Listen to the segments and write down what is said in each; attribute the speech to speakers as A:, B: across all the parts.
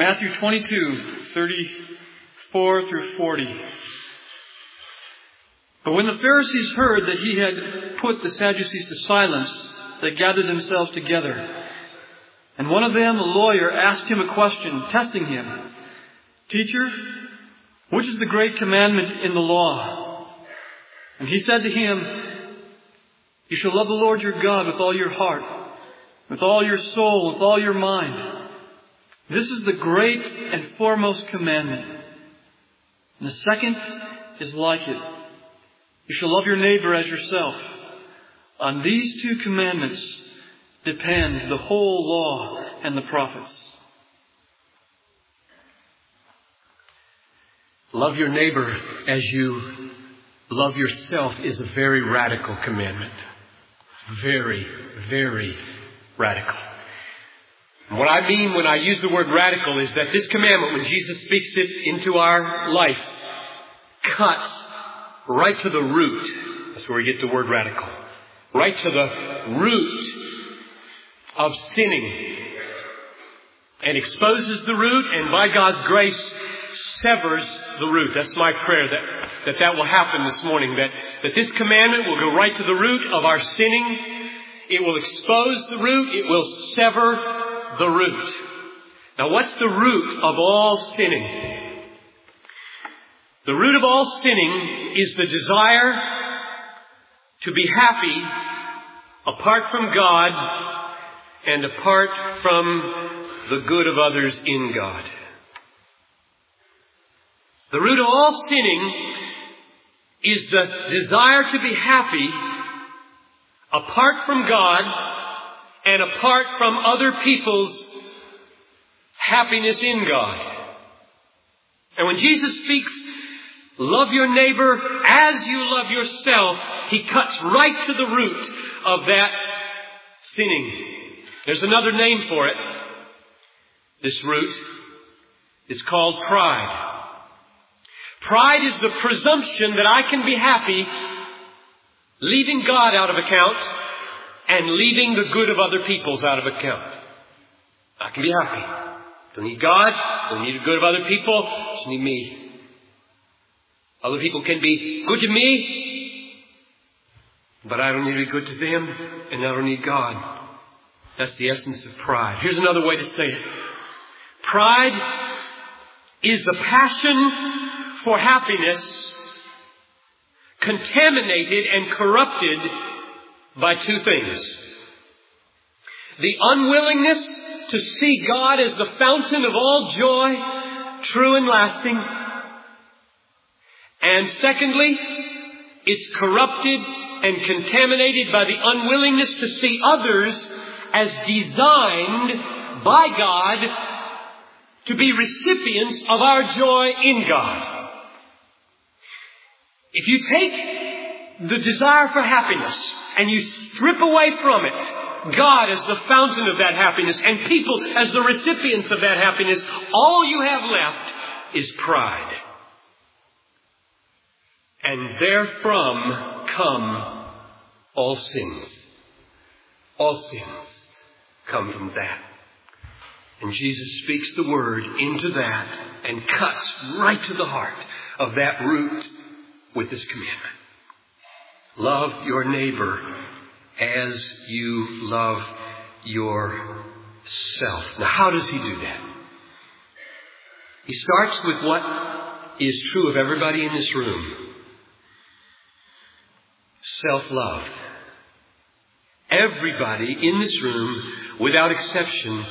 A: Matthew 22, 34 through 40. But when the Pharisees heard that he had put the Sadducees to silence, they gathered themselves together. And one of them, a lawyer, asked him a question, testing him. Teacher, which is the great commandment in the law? And he said to him, You shall love the Lord your God with all your heart, with all your soul, with all your mind. This is the great and foremost commandment. And the second is like it. You shall love your neighbor as yourself. On these two commandments depend the whole law and the prophets.
B: Love your neighbor as you love yourself is a very radical commandment. Very, very radical. And what I mean when I use the word radical is that this commandment, when Jesus speaks it into our life, cuts right to the root. That's where we get the word radical. Right to the root of sinning. And exposes the root and by God's grace severs the root. That's my prayer that that, that will happen this morning. That, that this commandment will go right to the root of our sinning. It will expose the root. It will sever the root. Now what's the root of all sinning? The root of all sinning is the desire to be happy apart from God and apart from the good of others in God. The root of all sinning is the desire to be happy apart from God and apart from other people's happiness in God. And when Jesus speaks, love your neighbor as you love yourself, he cuts right to the root of that sinning. There's another name for it. This root is called pride. Pride is the presumption that I can be happy leaving God out of account and leaving the good of other people's out of account. I can be happy. Don't need God, don't need the good of other people, just need me. Other people can be good to me, but I don't need to be good to them, and I don't need God. That's the essence of pride. Here's another way to say it. Pride is the passion for happiness contaminated and corrupted by two things. The unwillingness to see God as the fountain of all joy, true and lasting. And secondly, it's corrupted and contaminated by the unwillingness to see others as designed by God to be recipients of our joy in God. If you take the desire for happiness and you strip away from it God as the fountain of that happiness and people as the recipients of that happiness, all you have left is pride. And therefrom come all sins. All sins come from that. And Jesus speaks the word into that and cuts right to the heart of that root with this commandment. Love your neighbor as you love yourself. Now, how does he do that? He starts with what is true of everybody in this room self love. Everybody in this room, without exception,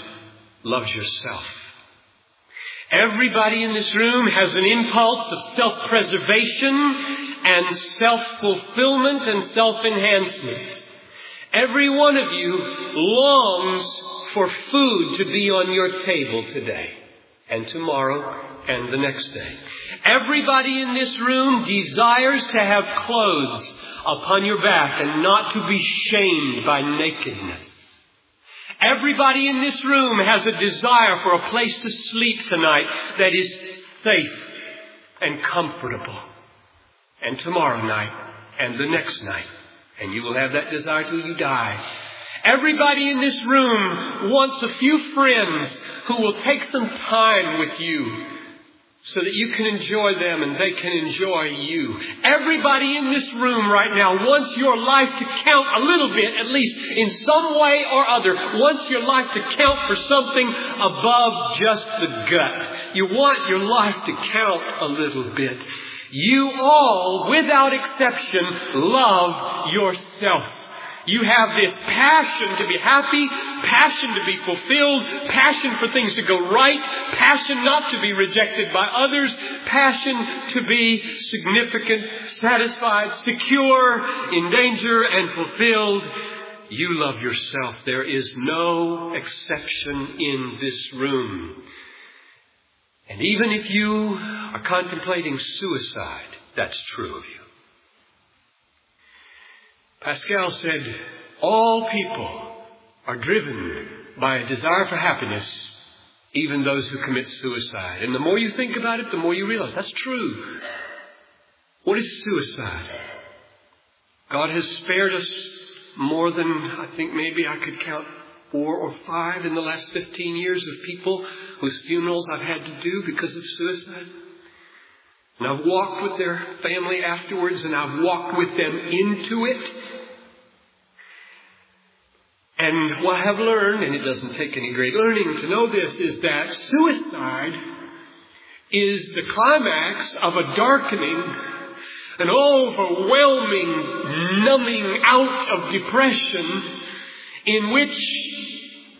B: loves yourself. Everybody in this room has an impulse of self-preservation and self-fulfillment and self-enhancement. Every one of you longs for food to be on your table today and tomorrow and the next day. Everybody in this room desires to have clothes upon your back and not to be shamed by nakedness. Everybody in this room has a desire for a place to sleep tonight that is safe and comfortable. And tomorrow night and the next night. And you will have that desire till you die. Everybody in this room wants a few friends who will take some time with you so that you can enjoy them and they can enjoy you. Everybody in this room right now wants your life to count a little bit, at least in some way or other, wants your life to count for something above just the gut. You want your life to count a little bit. You all, without exception, love yourself. You have this passion to be happy, passion to be fulfilled, passion for things to go right, passion not to be rejected by others, passion to be significant, satisfied, secure, in danger, and fulfilled. You love yourself. There is no exception in this room. And even if you are contemplating suicide, that's true of you. Pascal said, all people are driven by a desire for happiness, even those who commit suicide. And the more you think about it, the more you realize that's true. What is suicide? God has spared us more than I think maybe I could count four or five in the last 15 years of people whose funerals I've had to do because of suicide. And I've walked with their family afterwards and I've walked with them into it. And what I have learned, and it doesn't take any great learning to know this, is that suicide is the climax of a darkening, an overwhelming numbing out of depression in which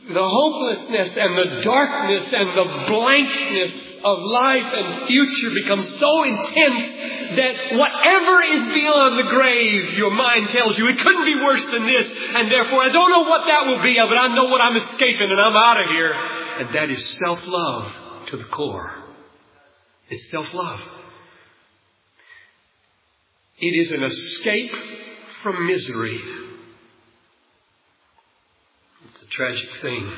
B: the hopelessness and the darkness and the blankness of life and future becomes so intense that whatever is beyond the grave, your mind tells you it couldn't be worse than this, and therefore I don't know what that will be, but I know what I'm escaping and I'm out of here. And that is self-love to the core. It's self-love. It is an escape from misery tragic thing.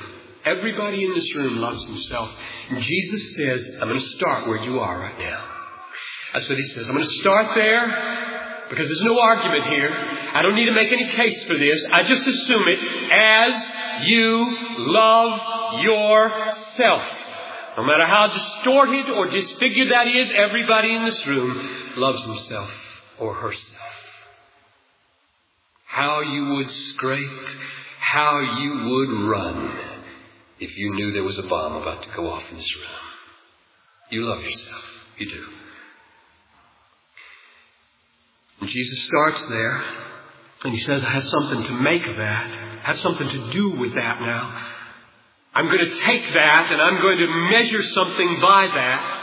B: Everybody in this room loves himself. And Jesus says, I'm going to start where you are right now. That's what he says. I'm going to start there because there's no argument here. I don't need to make any case for this. I just assume it as you love yourself. No matter how distorted or disfigured that is, everybody in this room loves himself or herself. How you would scrape how you would run if you knew there was a bomb about to go off in this room. You love yourself. You do. And Jesus starts there, and he says, I have something to make of that. I have something to do with that now. I'm going to take that and I'm going to measure something by that.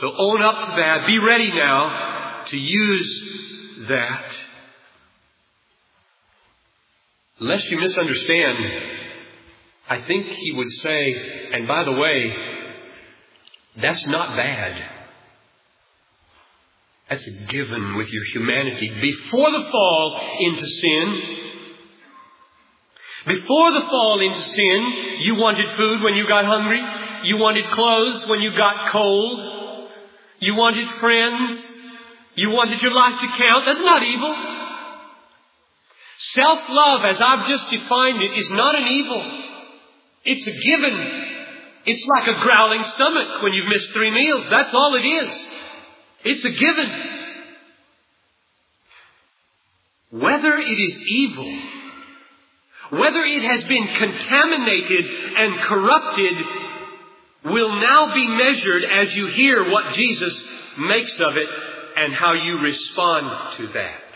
B: So own up to that. Be ready now to use that. Lest you misunderstand, I think he would say, and by the way, that's not bad. That's a given with your humanity. Before the fall into sin, before the fall into sin, you wanted food when you got hungry. You wanted clothes when you got cold. You wanted friends. You wanted your life to count. That's not evil. Self-love, as I've just defined it, is not an evil. It's a given. It's like a growling stomach when you've missed three meals. That's all it is. It's a given. Whether it is evil, whether it has been contaminated and corrupted, will now be measured as you hear what Jesus makes of it and how you respond to that.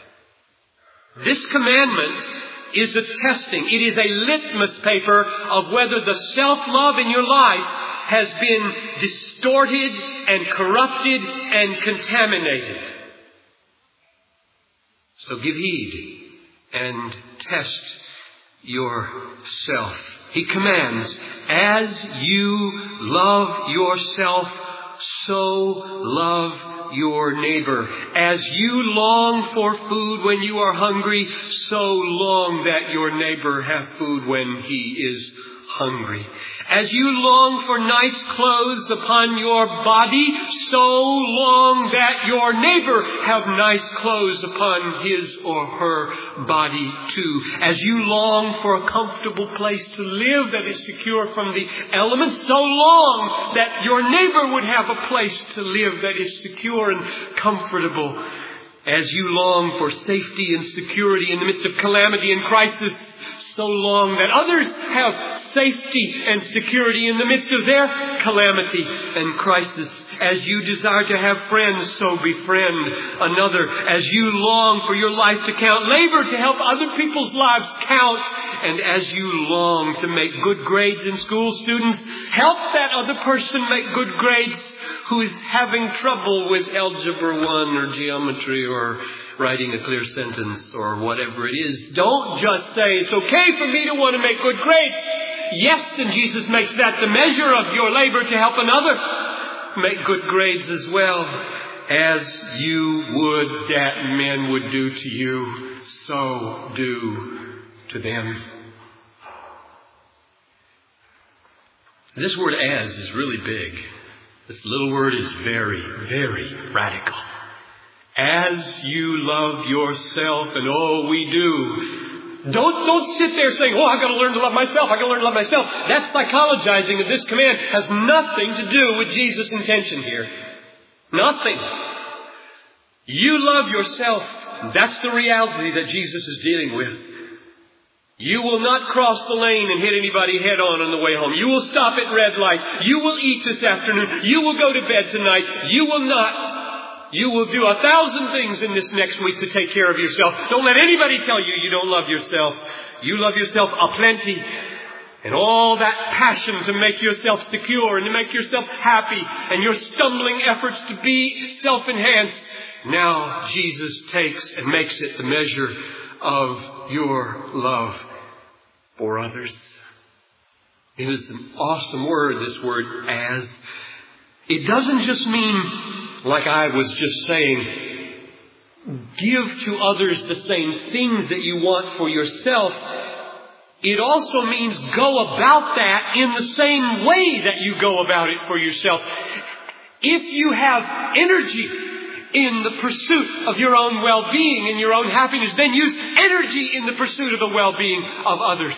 B: This commandment is a testing. It is a litmus paper of whether the self-love in your life has been distorted and corrupted and contaminated. So give heed and test yourself. He commands, as you love yourself, so love your neighbor. As you long for food when you are hungry, so long that your neighbor have food when he is hungry. As you long for nice clothes upon your body, so long that your neighbor have nice clothes upon his or her body too. As you long for a comfortable place to live that is secure from the elements, so long that your neighbor would have a place to live that is secure and comfortable. As you long for safety and security in the midst of calamity and crisis, so long that others have safety and security in the midst of their calamity and crisis. As you desire to have friends, so befriend another. As you long for your life to count, labor to help other people's lives count. And as you long to make good grades in school, students, help that other person make good grades who is having trouble with Algebra 1 or geometry or writing a clear sentence or whatever it is. Don't just say, it's okay for me to want to make good grades. Yes, and Jesus makes that the measure of your labor to help another make good grades as well as you would that men would do to you, so do to them. This word as is really big. This little word is very, very radical. As you love yourself, and oh, we do. Don't, don't sit there saying, oh, I've got to learn to love myself, I've got to learn to love myself. That psychologizing of this command has nothing to do with Jesus' intention here. Nothing. You love yourself. That's the reality that Jesus is dealing with. You will not cross the lane and hit anybody head on on the way home. You will stop at red lights. You will eat this afternoon. You will go to bed tonight. You will not. You will do a thousand things in this next week to take care of yourself. Don't let anybody tell you you don't love yourself. You love yourself aplenty. And all that passion to make yourself secure and to make yourself happy and your stumbling efforts to be self-enhanced. Now Jesus takes and makes it the measure of your love for others. It is an awesome word, this word as. It doesn't just mean, like I was just saying, give to others the same things that you want for yourself. It also means go about that in the same way that you go about it for yourself. If you have energy in the pursuit of your own well-being and your own happiness, then use energy in the pursuit of the well-being of others.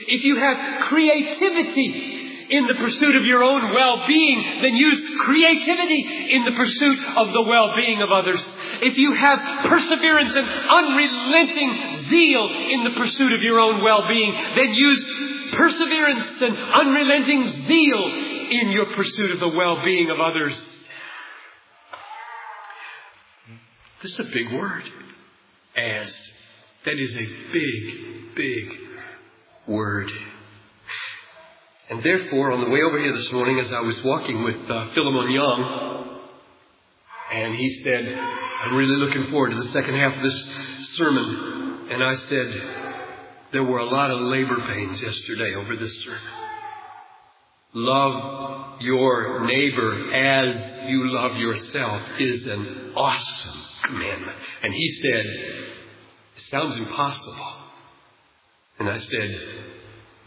B: If you have creativity in the pursuit of your own well-being, then use creativity in the pursuit of the well-being of others. If you have perseverance and unrelenting zeal in the pursuit of your own well-being, then use perseverance and unrelenting zeal in your pursuit of the well-being of others. This is a big word. As. That is a big, big word. And therefore, on the way over here this morning, as I was walking with uh, Philemon Young, and he said, I'm really looking forward to the second half of this sermon. And I said, there were a lot of labor pains yesterday over this sermon. Love your neighbor as you love yourself is an awesome commandment. And he said, It sounds impossible. And I said,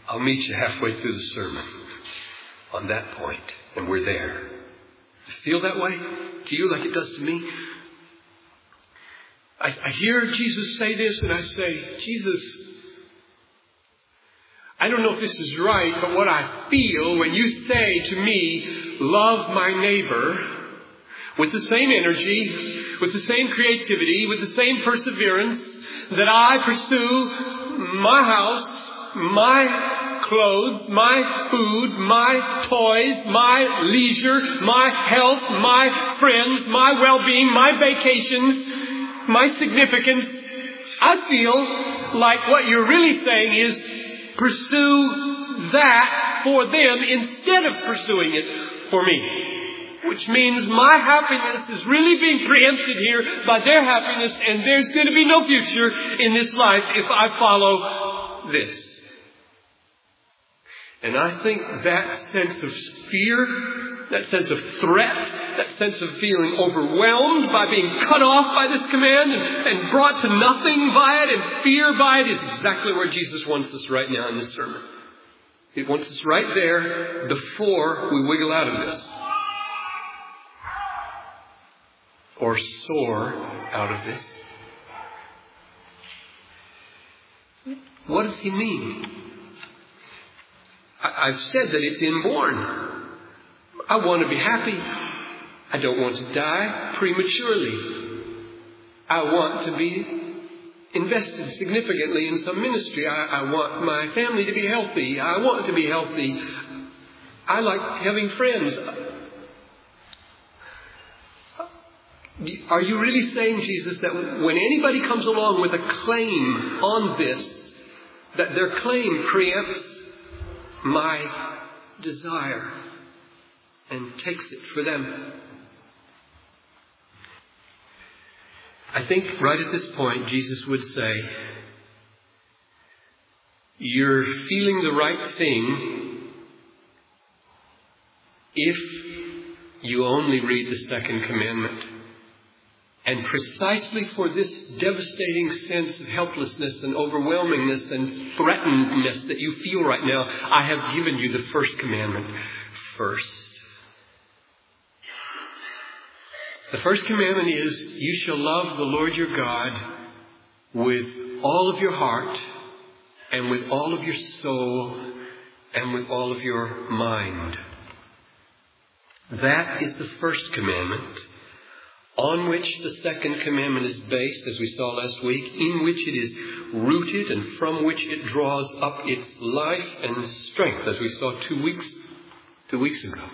B: I'll meet you halfway through the sermon on that point, and we're there. Does it feel that way to you like it does to me? I, I hear Jesus say this, and I say, Jesus, I don't know if this is right, but what I feel when you say to me, love my neighbor, with the same energy, with the same creativity, with the same perseverance, that I pursue my house, my clothes, my food, my toys, my leisure, my health, my friends, my well-being, my vacations, my significance. I feel like what you're really saying is pursue that for them instead of pursuing it for me. Which means my happiness is really being preempted here by their happiness and there's going to be no future in this life if I follow this. And I think that sense of fear, that sense of threat, that sense of feeling overwhelmed by being cut off by this command and, and brought to nothing by it and fear by it is exactly where Jesus wants us right now in this sermon. He wants us right there before we wiggle out of this. Or soar out of this. What does he mean? I, have said that it's inborn. I want to be happy. I don't want to die prematurely. I want to be invested significantly in some ministry. I, I, want my family to be healthy. I want to be healthy. I like having friends. Are you really saying, Jesus, that when anybody comes along with a claim on this, that their claim preempts my desire and takes it for them? I think right at this point, Jesus would say, You're feeling the right thing if you only read the second commandment. And precisely for this devastating sense of helplessness and overwhelmingness and threatenedness that you feel right now, I have given you the first commandment first. The first commandment is, You shall love the Lord your God with all of your heart, and with all of your soul, and with all of your mind. That is the first commandment, on which the second commandment is based, as we saw last week, in which it is rooted and from which it draws up its life and strength, as we saw two weeks, two weeks ago.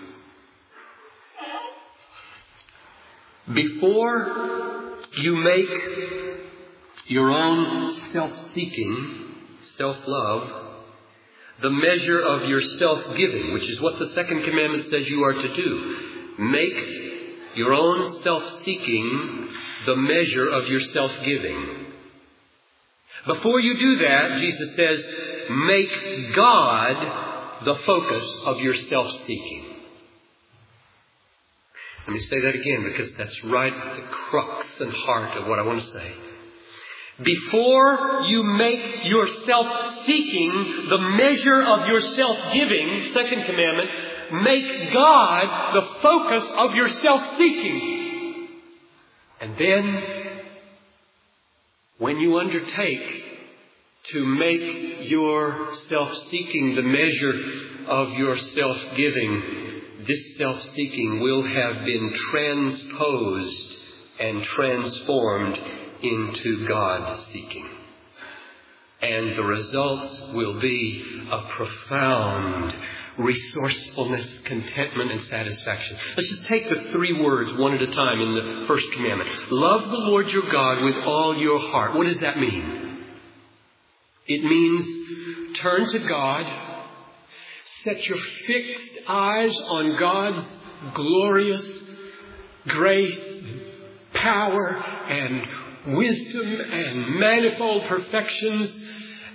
B: Before you make your own self-seeking, self-love, the measure of your self-giving, which is what the second commandment says you are to do. Make your own self-seeking the measure of your self-giving. Before you do that, Jesus says, make God the focus of your self-seeking. Let me say that again because that's right at the crux and heart of what I want to say. Before you make your self-seeking the measure of your self-giving, second commandment, make God the focus of your self-seeking. And then, when you undertake to make your self-seeking the measure of your self-giving, this self-seeking will have been transposed and transformed into God-seeking. And the results will be a profound resourcefulness, contentment, and satisfaction. Let's just take the three words one at a time in the first commandment. Love the Lord your God with all your heart. What does that mean? It means turn to God Set your fixed eyes on God's glorious grace, power, and wisdom and manifold perfections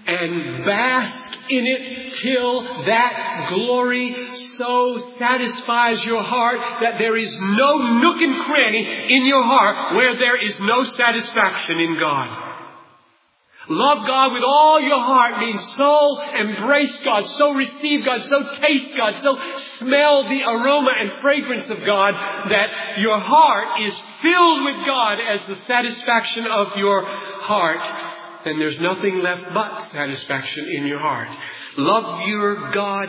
B: and bask in it till that glory so satisfies your heart that there is no nook and cranny in your heart where there is no satisfaction in God. Love God with all your heart means so embrace God, so receive God, so taste God, so smell the aroma and fragrance of God that your heart is filled with God as the satisfaction of your heart. And there's nothing left but satisfaction in your heart. Love your God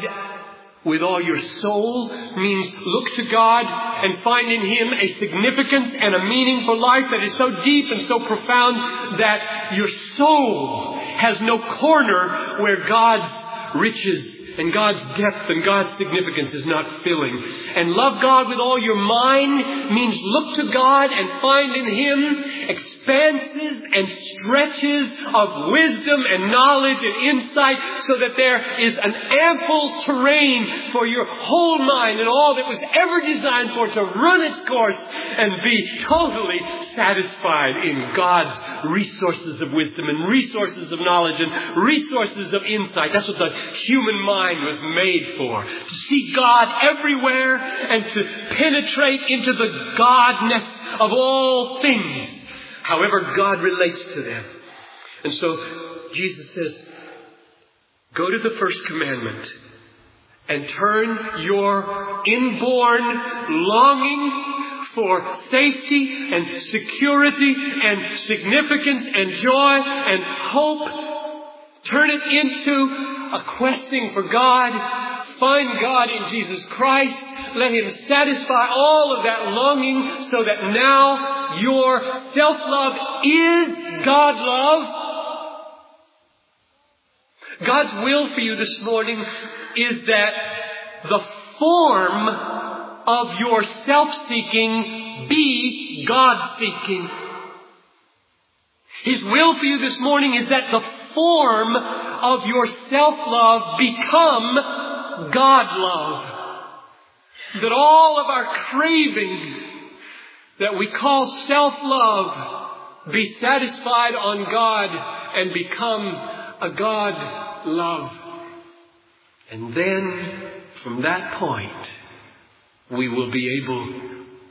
B: with all your soul means look to God and find in Him a significance and a meaning for life that is so deep and so profound that your soul has no corner where God's riches and God's depth and God's significance is not filling. And love God with all your mind means look to God and find in Him expanses and stretches of wisdom and knowledge and insight so that there is an ample terrain for your whole mind and all that was ever designed for to run its course and be totally satisfied in God's resources of wisdom and resources of knowledge and resources of insight. That's what the human mind was made for. To see God everywhere and to penetrate into the Godness of all things however God relates to them. And so Jesus says, go to the first commandment and turn your inborn longing for safety and security and significance and joy and hope, turn it into a questing for God. Find God in Jesus Christ. Let Him satisfy all of that longing so that now your self-love is God love God's will for you this morning is that the form of your self-seeking be God-seeking. His will for you this morning is that the form of your self-love become God-love. That all of our craving that we call self-love be satisfied on God and become a God love. And then from that point, we will be able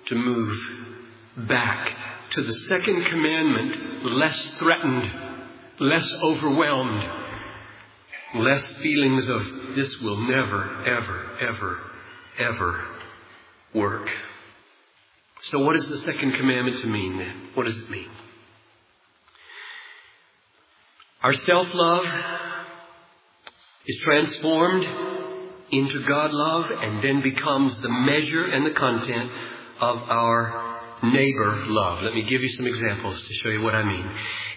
B: to move back to the second commandment, less threatened, less overwhelmed, less feelings of this will never, ever, ever, ever work. So what does the second commandment to mean then? What does it mean? Our self-love is transformed into God love and then becomes the measure and the content of our Hmm? neighbor love. Let me give you some examples to show you what I mean.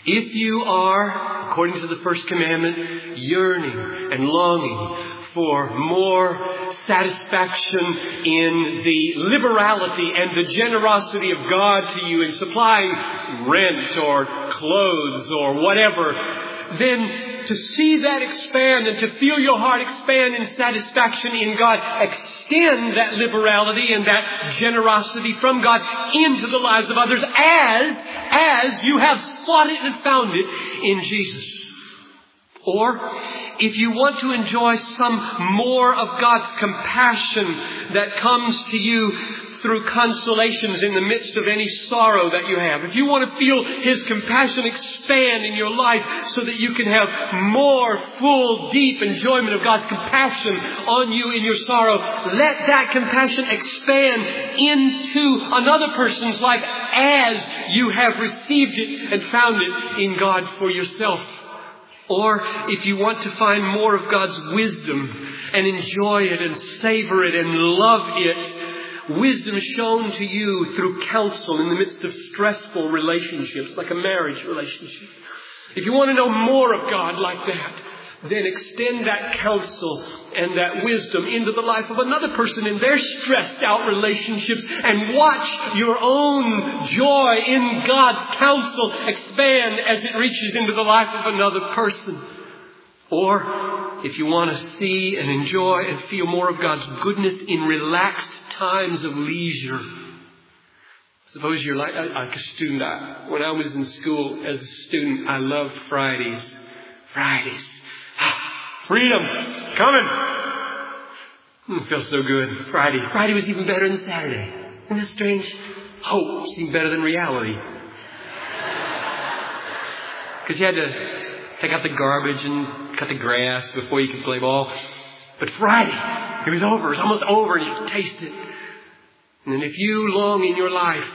B: If you are, according to the first commandment, yearning and longing for more satisfaction in the liberality and the generosity of God to you in supplying rent or clothes or whatever, then to see that expand and to feel your heart expand in satisfaction in God, extend that liberality and that generosity from God into the lives of others as, as you have sought it and found it in Jesus. Or, if you want to enjoy some more of God's compassion that comes to you through consolations in the midst of any sorrow that you have, if you want to feel His compassion expand in your life so that you can have more full, deep enjoyment of God's compassion on you in your sorrow, let that compassion expand into another person's life as you have received it and found it in God for yourself. Or if you want to find more of God's wisdom and enjoy it and savor it and love it, wisdom shown to you through counsel in the midst of stressful relationships, like a marriage relationship. If you want to know more of God like that, then extend that counsel and that wisdom into the life of another person in their stressed out relationships and watch your own joy in God's counsel expand as it reaches into the life of another person. Or if you want to see and enjoy and feel more of God's goodness in relaxed times of leisure. Suppose you're like, like a student. I, when I was in school as a student, I loved Fridays. Fridays. Freedom. Coming. Hmm, it feels so good. Friday. Friday was even better than Saturday. Isn't that strange? Hope seemed better than reality. Because you had to take out the garbage and cut the grass before you could play ball. But Friday, it was over. It was almost over and you taste it. And if you long in your life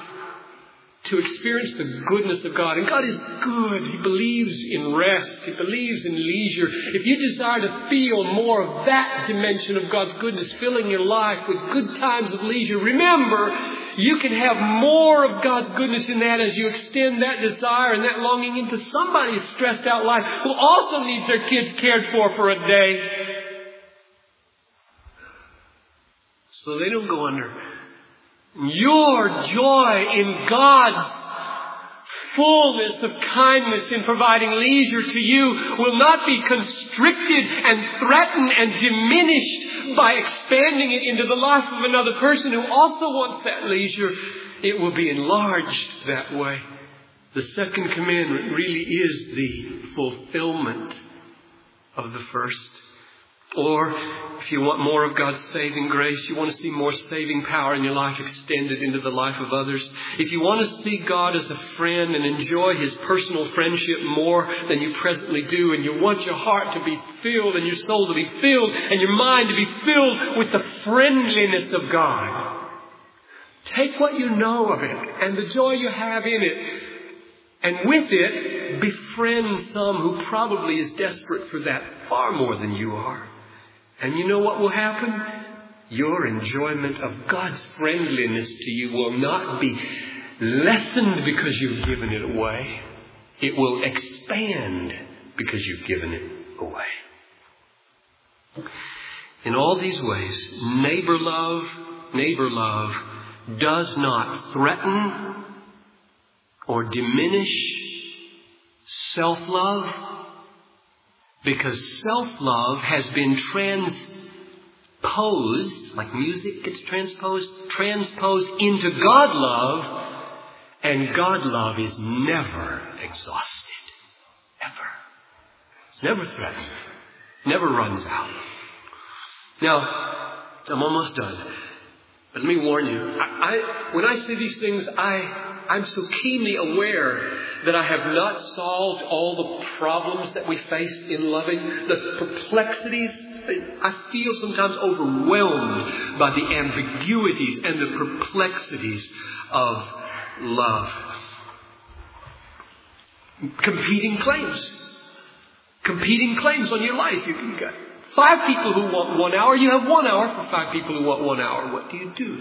B: to experience the goodness of God, and God is good. He believes in rest. He believes in leisure. If you desire to feel more of that dimension of God's goodness filling your life with good times of leisure, remember, you can have more of God's goodness in that as you extend that desire and that longing into somebody's stressed out life who also needs their kids cared for for a day. So they don't go under. Your joy in God's fullness of kindness in providing leisure to you will not be constricted and threatened and diminished by expanding it into the life of another person who also wants that leisure. It will be enlarged that way. The second commandment really is the fulfillment of the first. Or if you want more of God's saving grace, you want to see more saving power in your life extended into the life of others. If you want to see God as a friend and enjoy His personal friendship more than you presently do, and you want your heart to be filled and your soul to be filled and your mind to be filled with the friendliness of God, take what you know of it and the joy you have in it and with it, befriend some who probably is desperate for that far more than you are. And you know what will happen? Your enjoyment of God's friendliness to you will not be lessened because you've given it away. It will expand because you've given it away. In all these ways, neighbor love, neighbor love does not threaten or diminish self love because self love has been transposed, like music gets transposed, transposed into God love, and God love is never exhausted. Ever. It's never threatened. Never runs out. Now, I'm almost done. But let me warn you. I, I, when I say these things, I I'm so keenly aware that I have not solved all the problems that we face in loving, the perplexities. I feel sometimes overwhelmed by the ambiguities and the perplexities of love. Competing claims. Competing claims on your life. You can get five people who want one hour. You have one hour for five people who want one hour. What do you do?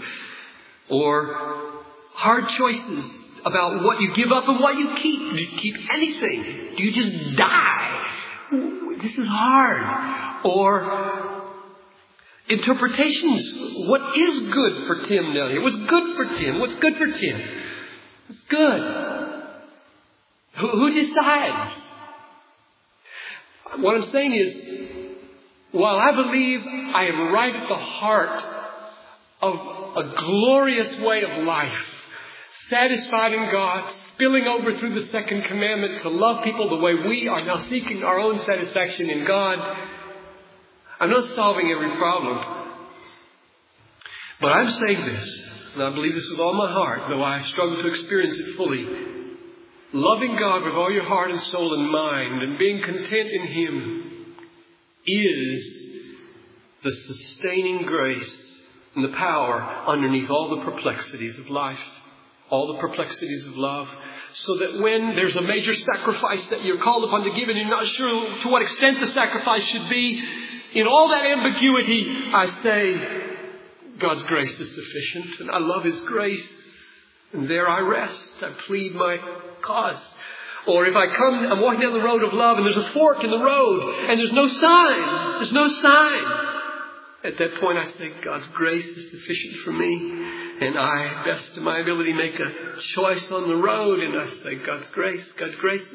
B: Or hard choices about what you give up and what you keep. Do you keep anything? Do you just die? This is hard. Or interpretations. What is good for Tim here? What's good for Tim? What's good for Tim? It's good. Who, who decides? What I'm saying is, while I believe I am right at the heart of a glorious way of life, satisfied in God, spilling over through the second commandment to love people the way we are now seeking our own satisfaction in God. I'm not solving every problem. But I'm saying this, and I believe this with all my heart, though I struggle to experience it fully. Loving God with all your heart and soul and mind and being content in Him is the sustaining grace and the power underneath all the perplexities of life all the perplexities of love, so that when there's a major sacrifice that you're called upon to give and you're not sure to what extent the sacrifice should be, in all that ambiguity, I say, God's grace is sufficient, and I love His grace, and there I rest. I plead my cause. Or if I come, I'm walking down the road of love and there's a fork in the road and there's no sign. There's no sign. At that point I say, God's grace is sufficient for me and I, best to my ability, make a choice on the road, and I say, God's grace, God's grace.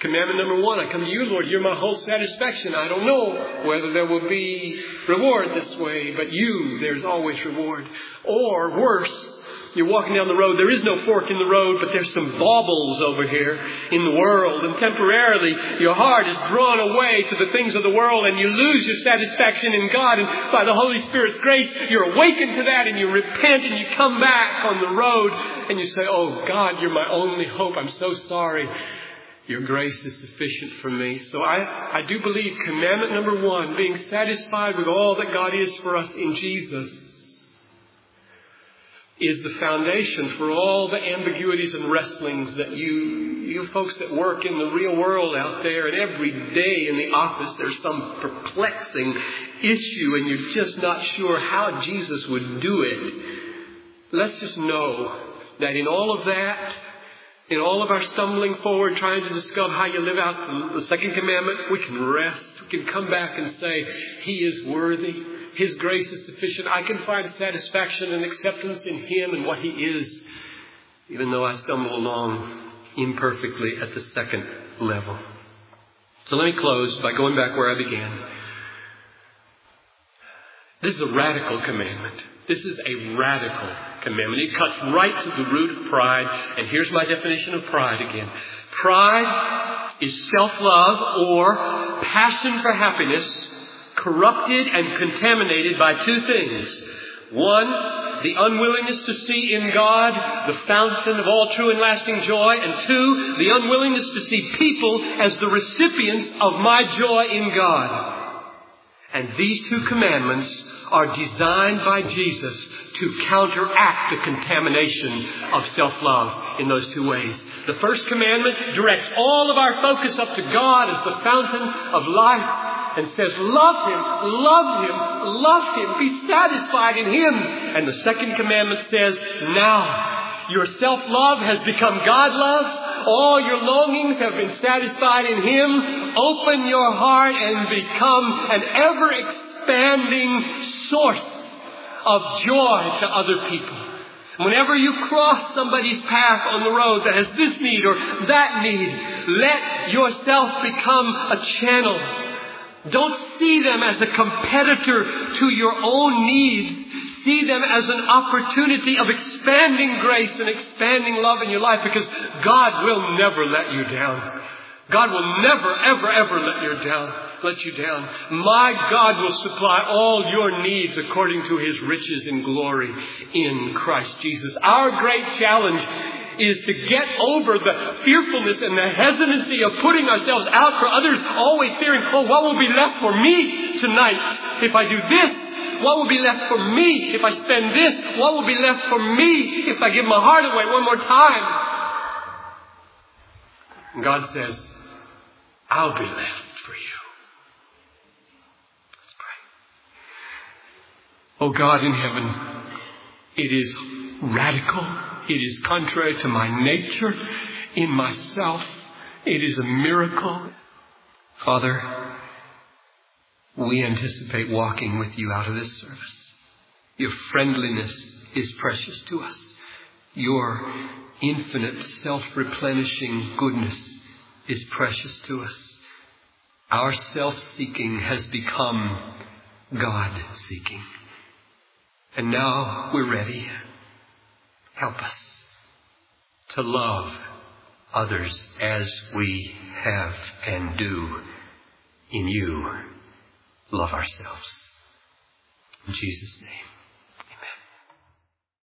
B: Commandment number one, I come to you, Lord, you're my whole satisfaction. I don't know whether there will be reward this way, but you, there's always reward. Or worse, you're walking down the road, there is no fork in the road, but there's some baubles over here in the world. And temporarily, your heart is drawn away to the things of the world and you lose your satisfaction in God. And by the Holy Spirit's grace, you're awakened to that and you repent and you come back on the road and you say, Oh God, you're my only hope. I'm so sorry. Your grace is sufficient for me. So I, I do believe commandment number one, being satisfied with all that God is for us in Jesus, is the foundation for all the ambiguities and wrestlings that you, you folks that work in the real world out there and every day in the office there's some perplexing issue and you're just not sure how Jesus would do it. Let's just know that in all of that, in all of our stumbling forward, trying to discover how you live out the second commandment, we can rest. We can come back and say, He is worthy. His grace is sufficient. I can find satisfaction and acceptance in Him and what He is, even though I stumble along imperfectly at the second level. So let me close by going back where I began. This is a radical commandment. This is a radical commandment. It cuts right to the root of pride. And here's my definition of pride again. Pride is self-love or passion for happiness corrupted and contaminated by two things. One, the unwillingness to see in God the fountain of all true and lasting joy, and two, the unwillingness to see people as the recipients of my joy in God. And these two commandments are designed by Jesus to counteract the contamination of self-love in those two ways. The first commandment directs all of our focus up to God as the fountain of life and says, love Him, love Him, love Him, be satisfied in Him. And the second commandment says, now your self-love has become God-love. All your longings have been satisfied in Him. Open your heart and become an ever expanding source of joy to other people. Whenever you cross somebody's path on the road that has this need or that need, let yourself become a channel don't see them as a competitor to your own needs. See them as an opportunity of expanding grace and expanding love in your life because God will never let you down. God will never, ever, ever let you down, let you down. My God will supply all your needs according to his riches and glory in Christ Jesus. Our great challenge is to get over the fearfulness and the hesitancy of putting ourselves out for others, always fearing, oh, what will be left for me tonight if I do this? What will be left for me if I spend this? What will be left for me if I give my heart away one more time? And God says, I'll be left for you. Let's pray. Oh God in heaven, it is radical it is contrary to my nature in myself. It is a miracle. Father, we anticipate walking with you out of this service. Your friendliness is precious to us. Your infinite self-replenishing goodness is precious to us. Our self-seeking has become God-seeking. And now we're ready. Help us to love others as we have and do in you love ourselves. In Jesus' name.